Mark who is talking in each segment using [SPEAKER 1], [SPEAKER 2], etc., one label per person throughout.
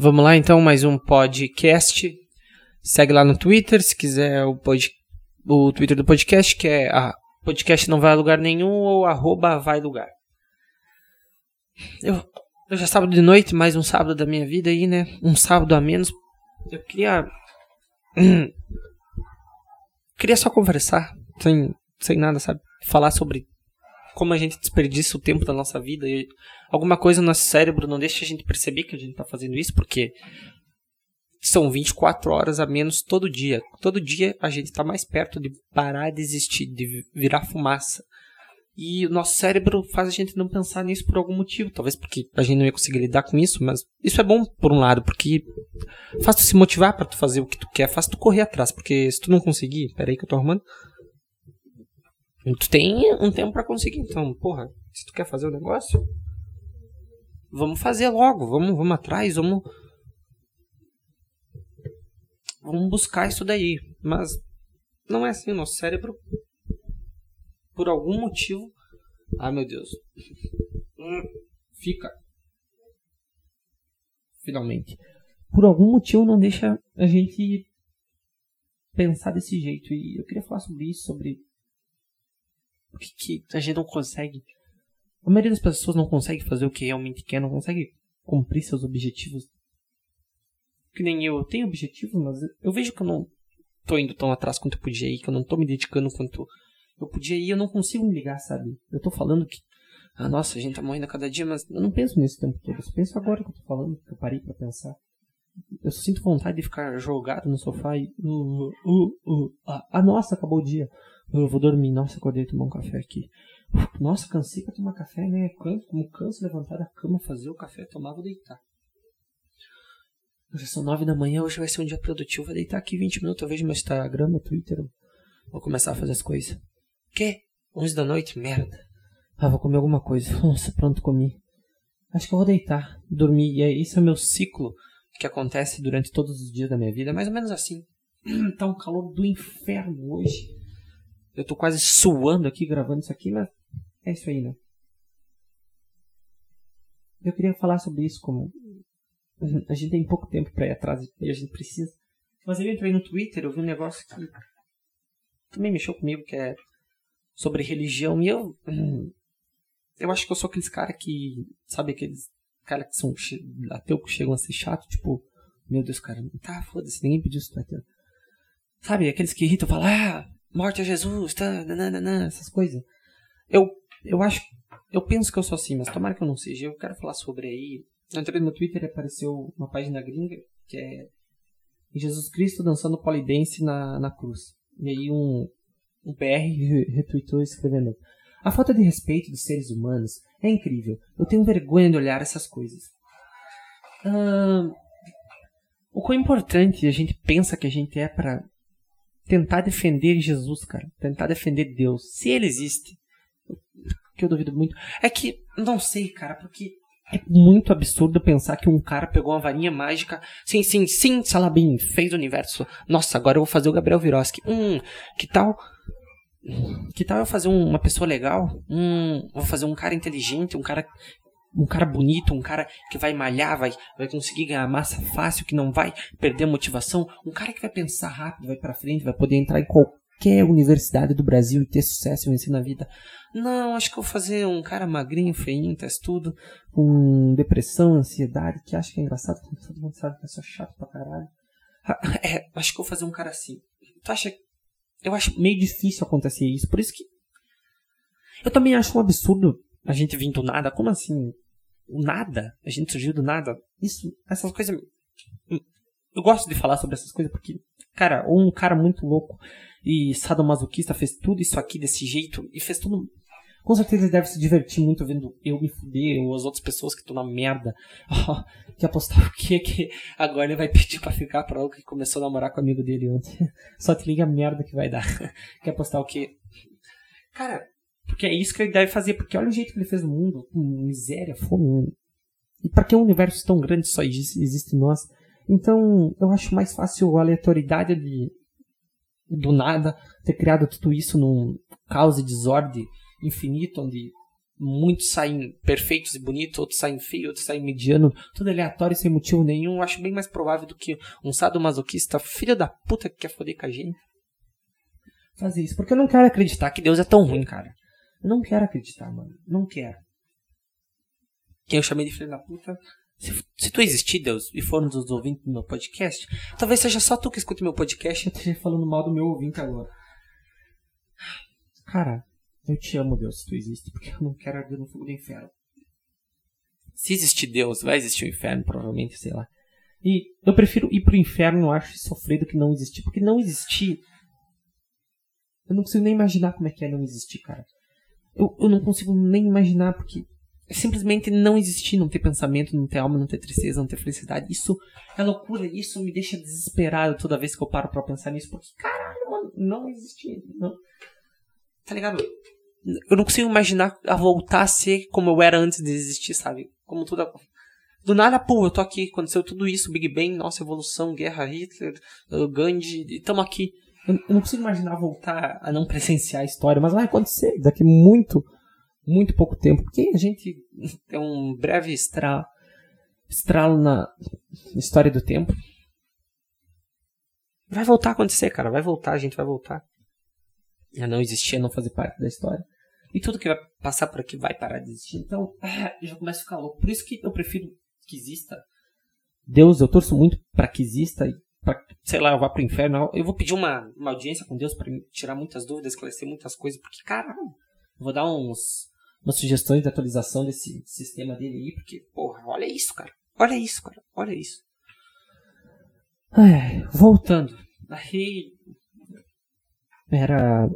[SPEAKER 1] Vamos lá então, mais um podcast. Segue lá no Twitter, se quiser o, pod... o Twitter do podcast, que é a podcast não vai a lugar nenhum ou arroba vai lugar. Eu, eu já sábado de noite, mais um sábado da minha vida aí, né? Um sábado a menos. Eu queria. queria só conversar, sem, sem nada, sabe? Falar sobre como a gente desperdiça o tempo da nossa vida alguma coisa no nosso cérebro não deixa a gente perceber que a gente está fazendo isso, porque são 24 horas a menos todo dia. Todo dia a gente está mais perto de parar de existir, de virar fumaça. E o nosso cérebro faz a gente não pensar nisso por algum motivo. Talvez porque a gente não ia conseguir lidar com isso, mas isso é bom por um lado, porque faz tu se motivar para tu fazer o que tu quer, faz tu correr atrás, porque se tu não conseguir, peraí que eu tô arrumando. Tu tem um tempo para conseguir, então, porra, se tu quer fazer o negócio, vamos fazer logo, vamos, vamos atrás, vamos vamos buscar isso daí. Mas não é assim, o nosso cérebro por algum motivo. Ai meu Deus. Hum, fica. Finalmente. Por algum motivo não deixa a gente pensar desse jeito. E eu queria falar sobre isso, sobre por que, que a gente não consegue. A maioria das pessoas não consegue fazer o que realmente quer, não consegue cumprir seus objetivos. Que nem eu, eu tenho objetivos, mas eu vejo que eu não tô indo tão atrás quanto eu podia ir, que eu não tô me dedicando quanto eu podia ir, eu não consigo me ligar, sabe? Eu tô falando que, ah, nossa, a gente tá morrendo a cada dia, mas eu não penso nesse tempo todo. Eu penso agora que eu tô falando, que eu parei pra pensar. Eu só sinto vontade de ficar jogado no sofá e. Uh, uh, uh, ah, ah, nossa, acabou o dia. Eu vou dormir. Nossa, acordei tomar um café aqui. Nossa, cansei pra tomar café, né? Como canso levantar da cama, fazer o café, tomar, vou deitar. Já são nove da manhã, hoje vai ser um dia produtivo. Vou deitar aqui 20 minutos, eu vejo meu Instagram, meu Twitter. Vou começar a fazer as coisas. Que? 11 da noite? Merda. Ah, vou comer alguma coisa. Nossa, pronto, comi. Acho que eu vou deitar, dormir. E é, esse é o meu ciclo que acontece durante todos os dias da minha vida. Mais ou menos assim. Tá um calor do inferno hoje. Eu tô quase suando aqui gravando isso aqui, mas é isso aí, né? Eu queria falar sobre isso como a gente tem pouco tempo para ir atrás e a gente precisa. Mas eu entrei no Twitter, eu vi um negócio que também mexeu comigo, que é sobre religião. E eu. Hum, eu acho que eu sou aqueles caras que. Sabe aqueles caras que são ateus que chegam a ser chato, tipo, meu Deus, cara, tá, foda-se, ninguém pediu isso pra ateu. Sabe, aqueles que irritam, falam, ah, morte a Jesus, tá, nananana, essas coisas. Eu, eu acho, eu penso que eu sou assim, mas tomara que eu não seja. Eu quero falar sobre aí. Eu entrei no Twitter e apareceu uma página gringa que é Jesus Cristo dançando polidense na, na cruz. E aí um, um PR retweetou escrevendo: A falta de respeito dos seres humanos é incrível. Eu tenho vergonha de olhar essas coisas. Uh, o quão importante a gente pensa que a gente é para tentar defender Jesus, cara. Tentar defender Deus. Se ele existe. Que eu duvido muito. É que, não sei, cara, porque é muito absurdo pensar que um cara pegou uma varinha mágica. Sim, sim, sim, Salabim, fez o universo. Nossa, agora eu vou fazer o Gabriel Viroski. Hum, que tal. Que tal eu fazer uma pessoa legal? Hum, vou fazer um cara inteligente, um cara um cara bonito, um cara que vai malhar, vai, vai conseguir ganhar massa fácil, que não vai perder motivação, um cara que vai pensar rápido, vai para frente, vai poder entrar em qualquer universidade do Brasil e ter sucesso e vencer na vida. Não, acho que eu vou fazer um cara magrinho, feinho, tudo com depressão, ansiedade, que acha que é engraçado, quando todo mundo sabe que é só chato pra caralho. É, acho que eu vou fazer um cara assim. Tu acha. Eu acho meio difícil acontecer isso, por isso que. Eu também acho um absurdo a gente vir do nada. Como assim? O nada? A gente surgiu do nada? Isso, essas coisas. Eu gosto de falar sobre essas coisas porque, cara, ou um cara muito louco e sadomasoquista fez tudo isso aqui desse jeito e fez tudo. Com certeza ele deve se divertir muito vendo eu me fuder ou as outras pessoas que estão na merda. Oh, que apostar o que que agora ele vai pedir pra ficar pra algo que começou a namorar com o amigo dele ontem. Só te liga a merda que vai dar. Quer apostar o que? Cara, porque é isso que ele deve fazer, porque olha o jeito que ele fez no mundo, com miséria, fome. E para que um universo tão grande só existe em nós? Então, eu acho mais fácil a aleatoriedade de do nada ter criado tudo isso num caos e desordem infinito, onde muitos saem perfeitos e bonitos, outros saem feios, outros saem mediano, tudo aleatório sem motivo nenhum. Eu acho bem mais provável do que um sadomasoquista, filho da puta que quer foder com a gente, fazer isso. Porque eu não quero acreditar que Deus é tão ruim, cara. Não quero acreditar, mano. Não quero. Quem eu chamei de filho da puta. Se, se tu existir, Deus, e for um dos ouvintes do meu podcast, talvez seja só tu que escute meu podcast e esteja falando mal do meu ouvinte agora. Cara, eu te amo, Deus, se tu existe, porque eu não quero arder no fogo do inferno. Se existir Deus, vai existir o inferno, provavelmente, sei lá. E eu prefiro ir pro inferno, eu acho, e sofrer do que não existir. Porque não existir. Eu não consigo nem imaginar como é que é não existir, cara. Eu, eu não consigo nem imaginar, porque é simplesmente não existir, não ter pensamento, não ter alma, não ter tristeza, não ter felicidade. Isso é loucura, isso me deixa desesperado toda vez que eu paro pra pensar nisso, porque caralho, mano, não existir. Não. Tá ligado? eu não consigo imaginar a voltar a ser como eu era antes de existir, sabe? Como tudo. Do nada, pô, eu tô aqui, aconteceu tudo isso, Big Bang, nossa evolução, guerra, Hitler, Gandhi, e tamo aqui. Eu, eu, não consigo imaginar voltar a não presenciar a história, mas vai acontecer daqui muito, muito pouco tempo, porque a gente é um breve estralo, na história do tempo. Vai voltar a acontecer, cara, vai voltar, a gente vai voltar a não existir, a não fazer parte da história. E tudo que vai passar por aqui vai parar de existir. Então, já começa a ficar louco. Por isso que eu prefiro que exista. Deus, eu torço muito para que exista e pra, sei lá, eu vá pro inferno. Eu vou pedir uma, uma audiência com Deus para tirar muitas dúvidas, esclarecer muitas coisas, porque, caralho, vou dar uns umas sugestões de atualização desse sistema dele aí, porque, porra, olha isso, cara. Olha isso, cara. Olha isso. Ai, voltando. Aí era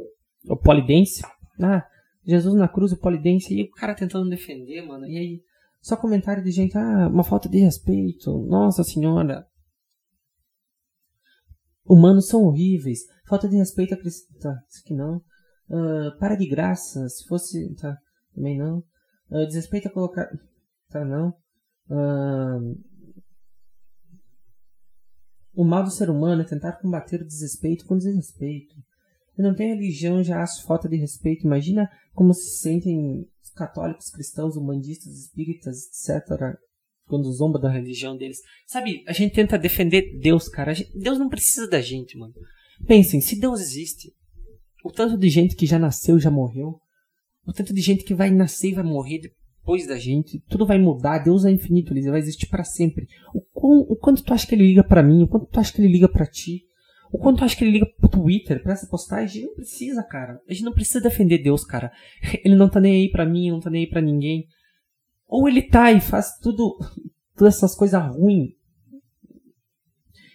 [SPEAKER 1] o polidense. Ah, Jesus na cruz, o polidense, e o cara tentando defender, mano. E aí, só comentário de gente, ah, uma falta de respeito, nossa senhora. Humanos são horríveis, falta de respeito a cristã. Tá, isso aqui não. Uh, para de graça, se fosse. Tá, também não. Uh, desrespeito a colocar. Tá, não. Uh, o mal do ser humano é tentar combater o desrespeito com desrespeito. Eu não tenho religião, já acho falta de respeito. Imagina como se sentem os católicos, cristãos, humanistas, espíritas, etc. Quando zomba da religião deles. Sabe, a gente tenta defender Deus, cara. Gente, Deus não precisa da gente, mano. Pensem, se Deus existe, o tanto de gente que já nasceu já morreu, o tanto de gente que vai nascer e vai morrer depois da gente, tudo vai mudar, Deus é infinito, ele vai existir para sempre. O, o, o, quanto tu acha que ele liga para mim, o quanto tu acha que ele liga para ti, o quanto tu acha que ele liga pro Twitter pra essa postagem? Não precisa, cara. A gente não precisa defender Deus, cara. Ele não tá nem aí pra mim, não tá nem aí pra ninguém. Ou ele tá e faz tudo, todas essas coisas ruins.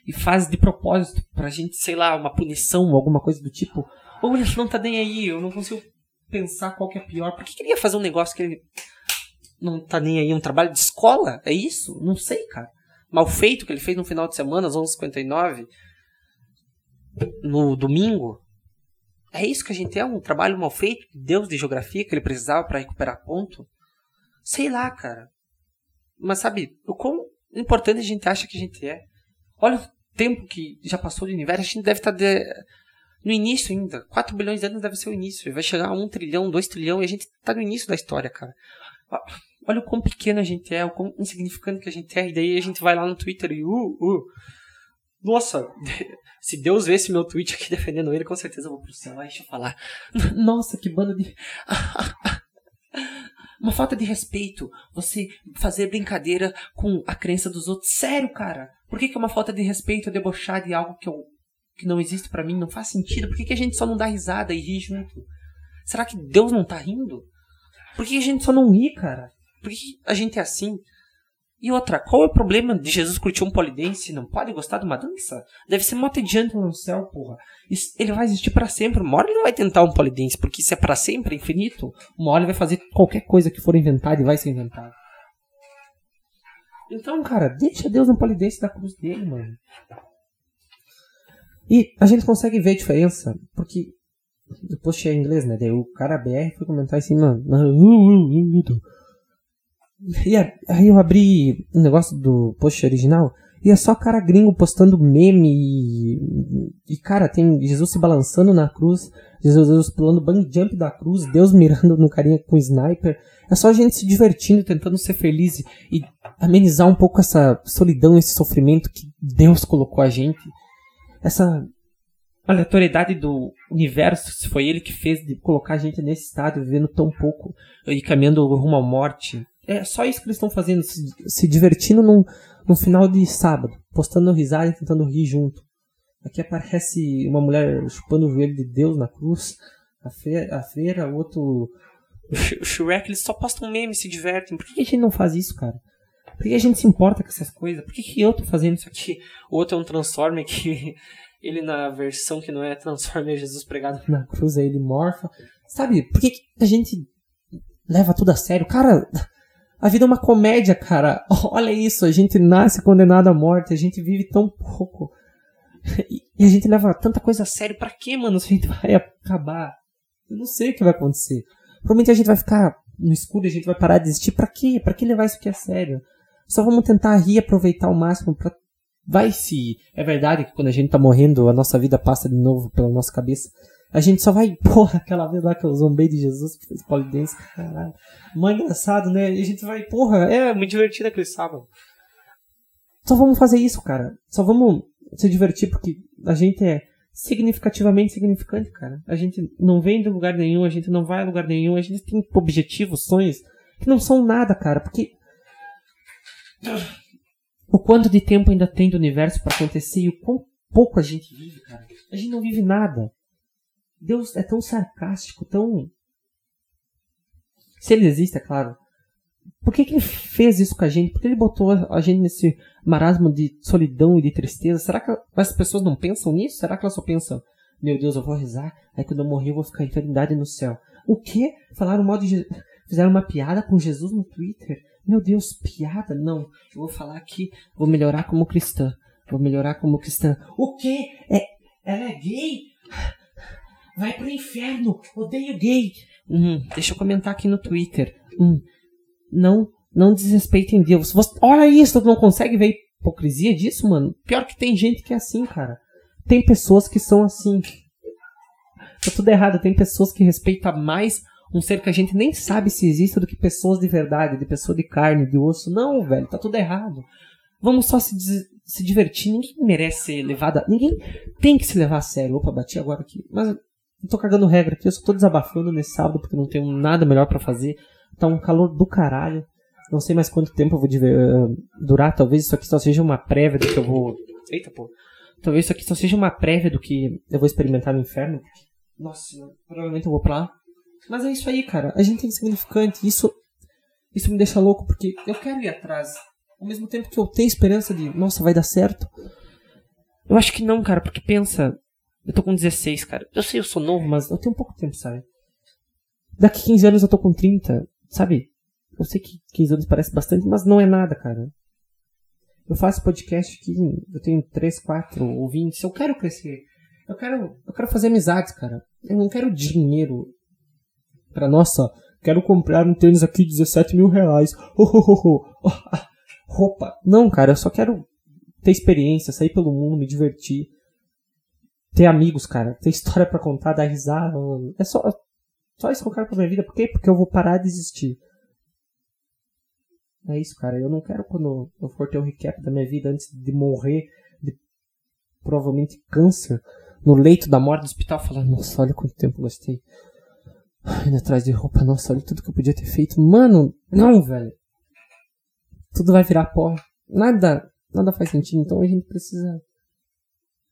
[SPEAKER 1] E faz de propósito pra gente, sei lá, uma punição, alguma coisa do tipo. Ou ele não tá nem aí, eu não consigo pensar qual que é pior. Por que, ele ia fazer um negócio que ele não tá nem aí? Um trabalho de escola? É isso? Não sei, cara. Mal feito que ele fez no final de semana, às 11h59 no domingo. É isso que a gente é, um trabalho mal feito, Deus de geografia que ele precisava para recuperar ponto. Sei lá, cara. Mas sabe, o quão importante a gente acha que a gente é. Olha o tempo que já passou de universo, a gente deve estar tá de... no início ainda. 4 bilhões de anos deve ser o início. Vai chegar a 1 trilhão, 2 trilhão e a gente está no início da história, cara. Olha o quão pequeno a gente é, o quão insignificante que a gente é. E daí a gente vai lá no Twitter e uh, uh. Nossa, se Deus vê esse meu tweet aqui defendendo ele, com certeza eu vou pro céu. deixa eu falar. Nossa, que banda de. Uma falta de respeito. Você fazer brincadeira com a crença dos outros. Sério, cara. Por que, que é uma falta de respeito eu debochar de algo que, eu, que não existe para mim? Não faz sentido. Por que, que a gente só não dá risada e ri junto? Será que Deus não tá rindo? Por que a gente só não ri, cara? Por que a gente é assim? E outra, qual é o problema de Jesus curtir um polidense? Não pode gostar de uma dança? Deve ser mó no céu, porra. Isso, ele vai existir para sempre. Uma hora ele vai tentar um polidense, porque se é para sempre, é infinito, uma hora ele vai fazer qualquer coisa que for inventada e vai ser inventada. Então, cara, deixa Deus no polidense da cruz dele, mano. E a gente consegue ver a diferença, porque o post é em inglês, né? Daí o cara BR foi comentar assim, mano. E aí eu abri o um negócio do post original E é só cara gringo postando meme e, e cara, tem Jesus se balançando na cruz, Jesus pulando bang jump da cruz, Deus mirando no carinha com sniper. É só gente se divertindo, tentando ser feliz e amenizar um pouco essa solidão, esse sofrimento que Deus colocou a gente. Essa aleatoriedade do universo, se foi ele que fez de colocar a gente nesse estado, vivendo tão pouco e caminhando rumo à morte. É só isso que eles estão fazendo, se, se divertindo num, num final de sábado, postando risada e tentando rir junto. Aqui aparece uma mulher chupando o joelho de Deus na cruz, a freira, a freira o outro. O Shrek, eles só postam memes, se divertem. Por que a gente não faz isso, cara? Por que a gente se importa com essas coisas? Por que, que eu tô fazendo isso aqui? O outro é um Transformer que ele na versão que não é Transformer Jesus pregado na cruz, aí ele morfa. Sabe, por que, que a gente leva tudo a sério? Cara, a vida é uma comédia, cara. Olha isso, a gente nasce condenado à morte, a gente vive tão pouco. E a gente leva tanta coisa a sério. Pra quê, mano? Se a gente vai acabar. Eu não sei o que vai acontecer. Provavelmente a gente vai ficar no escuro e a gente vai parar de existir. Pra quê? Pra que levar isso aqui a sério? Só vamos tentar rir aproveitar ao máximo pra. Vai se. É verdade que quando a gente tá morrendo, a nossa vida passa de novo pela nossa cabeça. A gente só vai, porra, aquela vez lá que eu zombei de Jesus, que fez polidense, caralho. Mó engraçado, né? A gente vai, porra, é muito divertido aquele sábado. Só vamos fazer isso, cara. Só vamos se divertir porque a gente é significativamente significante, cara. A gente não vem de lugar nenhum, a gente não vai a lugar nenhum, a gente tem objetivos, sonhos que não são nada, cara, porque o quanto de tempo ainda tem do universo para acontecer e o quão pouco a gente vive, cara. A gente não vive nada. Deus é tão sarcástico, tão. Se ele existe, é claro. Por que, que ele fez isso com a gente? Por que ele botou a gente nesse marasmo de solidão e de tristeza? Será que as pessoas não pensam nisso? Será que elas só pensam, meu Deus, eu vou rezar, aí quando eu morrer eu vou ficar em eternidade no céu? O que? Falaram mal de. Fizeram uma piada com Jesus no Twitter. Meu Deus, piada? Não. Eu vou falar aqui, vou melhorar como cristã. Vou melhorar como cristã. O quê? É, ela é gay? Vai pro inferno. Odeio gay. Hum, deixa eu comentar aqui no Twitter. Hum, não, não desrespeitem Deus. Você, olha isso, tu não consegue ver a hipocrisia disso, mano? Pior que tem gente que é assim, cara. Tem pessoas que são assim. Tá tudo errado. Tem pessoas que respeitam mais um ser que a gente nem sabe se existe do que pessoas de verdade, de pessoa de carne, de osso. Não, velho, tá tudo errado. Vamos só se, se divertir. Ninguém merece ser levado. Ninguém tem que se levar a sério. Opa, bati agora aqui. Mas não tô cagando regra aqui, eu só tô desabafando nesse sábado porque não tenho nada melhor para fazer. Tá um calor do caralho. Não sei mais quanto tempo eu vou uh, durar. Talvez isso aqui só seja uma prévia do que eu vou. Eita, pô. Talvez isso aqui só seja uma prévia do que eu vou experimentar no inferno. Nossa, provavelmente eu vou pra lá. Mas é isso aí, cara. A gente é insignificante. Isso, isso me deixa louco porque eu quero ir atrás. Ao mesmo tempo que eu tenho esperança de, nossa, vai dar certo. Eu acho que não, cara, porque pensa, eu tô com 16, cara. Eu sei, eu sou novo, mas eu tenho pouco tempo, sabe? Daqui 15 anos eu tô com 30, sabe? Eu sei que 15 anos parece bastante, mas não é nada, cara. Eu faço podcast que eu tenho 3, 4 ouvintes. Eu quero crescer. Eu quero, eu quero fazer amizades, cara. Eu não quero dinheiro. Pra nossa, quero comprar um tênis aqui 17 mil reais. Oh, oh, oh, oh. Roupa. Não, cara, eu só quero ter experiência, sair pelo mundo, me divertir ter amigos, cara, ter história para contar, dar risada. É só, só isso que eu quero pra minha vida. Por quê? Porque eu vou parar de existir. É isso, cara. Eu não quero quando eu for ter um recap da minha vida antes de morrer de provavelmente câncer no leito da morte do hospital falar, nossa, olha quanto tempo eu gostei. Indo atrás de roupa, nossa, olha tudo que eu podia ter feito. Mano, não, velho. Tudo vai virar pó. Nada, nada faz sentido. Então a gente precisa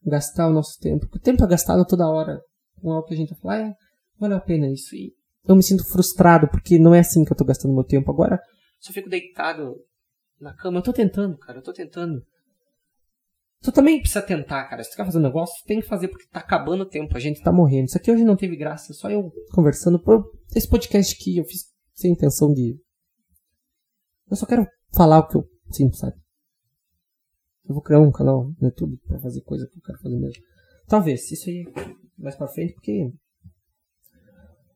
[SPEAKER 1] gastar o nosso tempo. O tempo é gastado toda hora com algo que a gente vai falar, é, valeu a pena isso. E eu me sinto frustrado porque não é assim que eu tô gastando meu tempo. Agora, eu fico deitado na cama, eu tô tentando, cara, eu tô tentando. Tu também precisa tentar, cara. Se tu quer fazer um negócio, tu tem que fazer porque tá acabando o tempo, a gente tá morrendo. Isso aqui hoje não teve graça, só eu conversando. Por esse podcast aqui eu fiz sem intenção de. Eu só quero falar o que eu sinto, sabe? Eu vou criar um canal no YouTube pra fazer coisa que eu quero fazer mesmo. Talvez, isso aí mais pra frente, porque.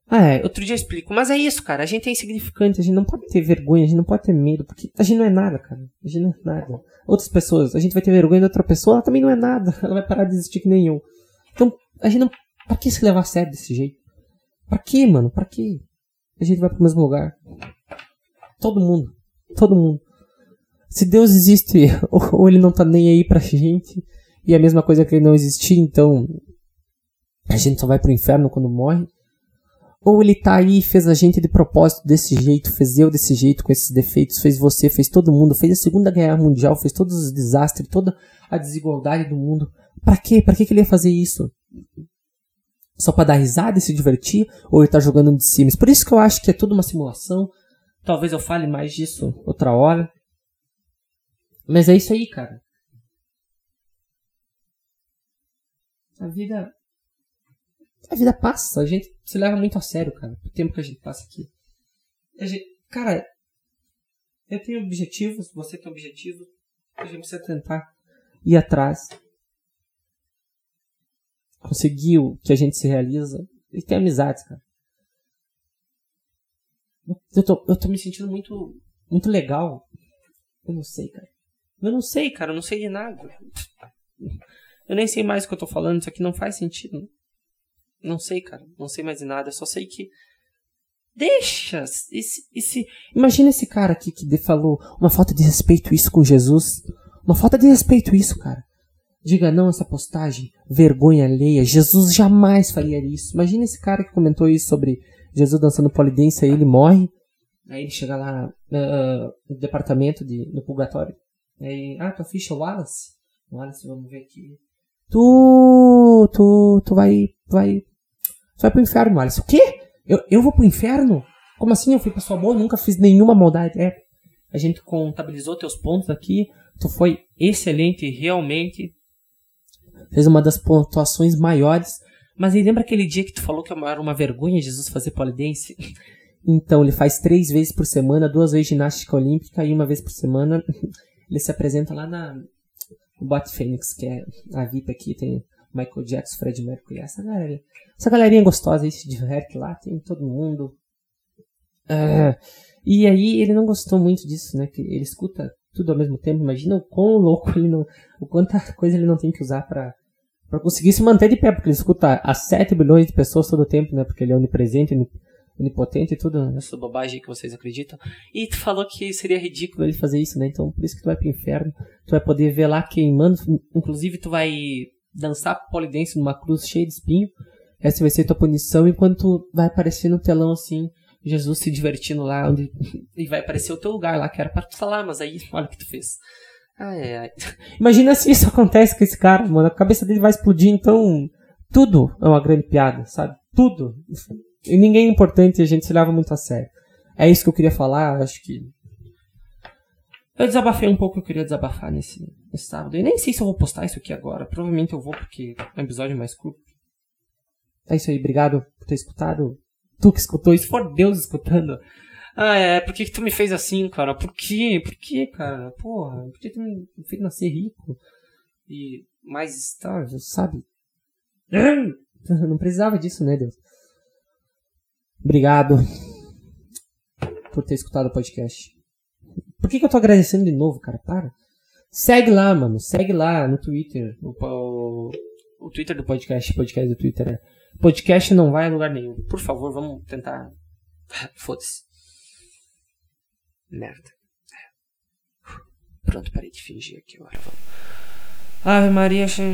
[SPEAKER 1] Ah, é, outro dia eu explico. Mas é isso, cara. A gente é insignificante, a gente não pode ter vergonha, a gente não pode ter medo, porque a gente não é nada, cara. A gente não é nada. Outras pessoas, a gente vai ter vergonha de outra pessoa, ela também não é nada. Ela vai parar de existir que nem eu. Então, a gente não. Pra que se levar a sério desse jeito? Pra que, mano? Pra que? A gente vai pro mesmo lugar. Todo mundo. Todo mundo. Se Deus existe, ou ele não tá nem aí pra gente, e a mesma coisa que ele não existir, então a gente só vai pro inferno quando morre. Ou ele tá aí e fez a gente de propósito desse jeito, fez eu desse jeito, com esses defeitos, fez você, fez todo mundo, fez a Segunda Guerra Mundial, fez todos os desastres, toda a desigualdade do mundo. Pra quê? Pra que, ele ia fazer isso? Só pra dar risada e se divertir? Ou ele tá jogando de cima? Por isso que eu acho que é tudo uma simulação. Talvez eu fale mais disso outra hora. Mas é isso aí, cara. A vida. A vida passa. A gente se leva muito a sério, cara. O tempo que a gente passa aqui. Gente, cara, eu tenho objetivos, você tem objetivos. A gente precisa tentar ir atrás. Conseguir o que a gente se realiza. E ter amizades, cara. Eu tô, eu tô me sentindo muito, muito legal. Eu não sei, cara. Eu não sei, cara. Eu não sei de nada. Eu nem sei mais o que eu tô falando. Isso aqui não faz sentido. Não sei, cara. Não sei mais de nada. Eu só sei que. Deixa! Esse, esse... Imagina esse cara aqui que falou uma falta de respeito isso com Jesus. Uma falta de respeito isso, cara. Diga não essa postagem. Vergonha alheia. Jesus jamais faria isso. Imagina esse cara que comentou isso sobre Jesus dançando polidense e ele morre. Aí ele chega lá uh, no departamento de, no purgatório. Aí, ah, tua ficha é Wallace? Wallace, vamos ver aqui. Tu, tu, tu vai, vai, tu vai pro inferno, Wallace. O quê? Eu, eu vou pro inferno? Como assim eu fui pessoa boa? Nunca fiz nenhuma maldade. É, a gente contabilizou teus pontos aqui. Tu foi excelente, realmente. Fez uma das pontuações maiores. Mas aí lembra aquele dia que tu falou que era uma vergonha Jesus fazer polidense? Então, ele faz três vezes por semana, duas vezes ginástica olímpica e uma vez por semana ele se apresenta lá na Bot Phoenix, que é a VIP aqui, tem Michael Jackson, Fred Mercury, essa galera. Essa galerinha gostosa aí se diverte lá, tem todo mundo. Uh, e aí ele não gostou muito disso, né? Que ele escuta tudo ao mesmo tempo. Imagina o quão louco ele não. O quanta coisa ele não tem que usar para para conseguir se manter de pé, porque ele escuta a 7 bilhões de pessoas todo o tempo, né? Porque ele é onipresente, onipotente e tudo, essa bobagem que vocês acreditam. E tu falou que seria ridículo ele fazer isso, né? Então por isso que tu vai pro inferno, tu vai poder ver lá queimando, inclusive tu vai dançar polidense numa cruz cheia de espinho. Essa vai ser tua punição, enquanto vai aparecer no telão assim, Jesus se divertindo lá, onde e vai aparecer o teu lugar lá, que era pra tu lá, mas aí olha o que tu fez. Ai, ai. Imagina se isso acontece com esse cara, mano. A cabeça dele vai explodir, então. Tudo é uma grande piada, sabe? Tudo. E ninguém é importante a gente se leva muito a sério. É isso que eu queria falar, acho que. Eu desabafei um pouco, eu queria desabafar nesse, nesse sábado. E nem sei se eu vou postar isso aqui agora. Provavelmente eu vou, porque é um episódio mais curto. É isso aí, obrigado por ter escutado. Tu que escutou isso, for Deus escutando. Ah, é, por que, que tu me fez assim, cara? Por quê? Por quê, cara? Porra, por que tu me fez nascer rico? E mais estável, sabe? Não precisava disso, né, Deus? Obrigado por ter escutado o podcast. Por que, que eu tô agradecendo de novo, cara? Para. Segue lá, mano. Segue lá no Twitter. O, o, o Twitter do podcast. Podcast do Twitter é. Podcast não vai a lugar nenhum. Por favor, vamos tentar. Foda-se. Merda. Pronto, parei de fingir aqui agora. Ave Maria,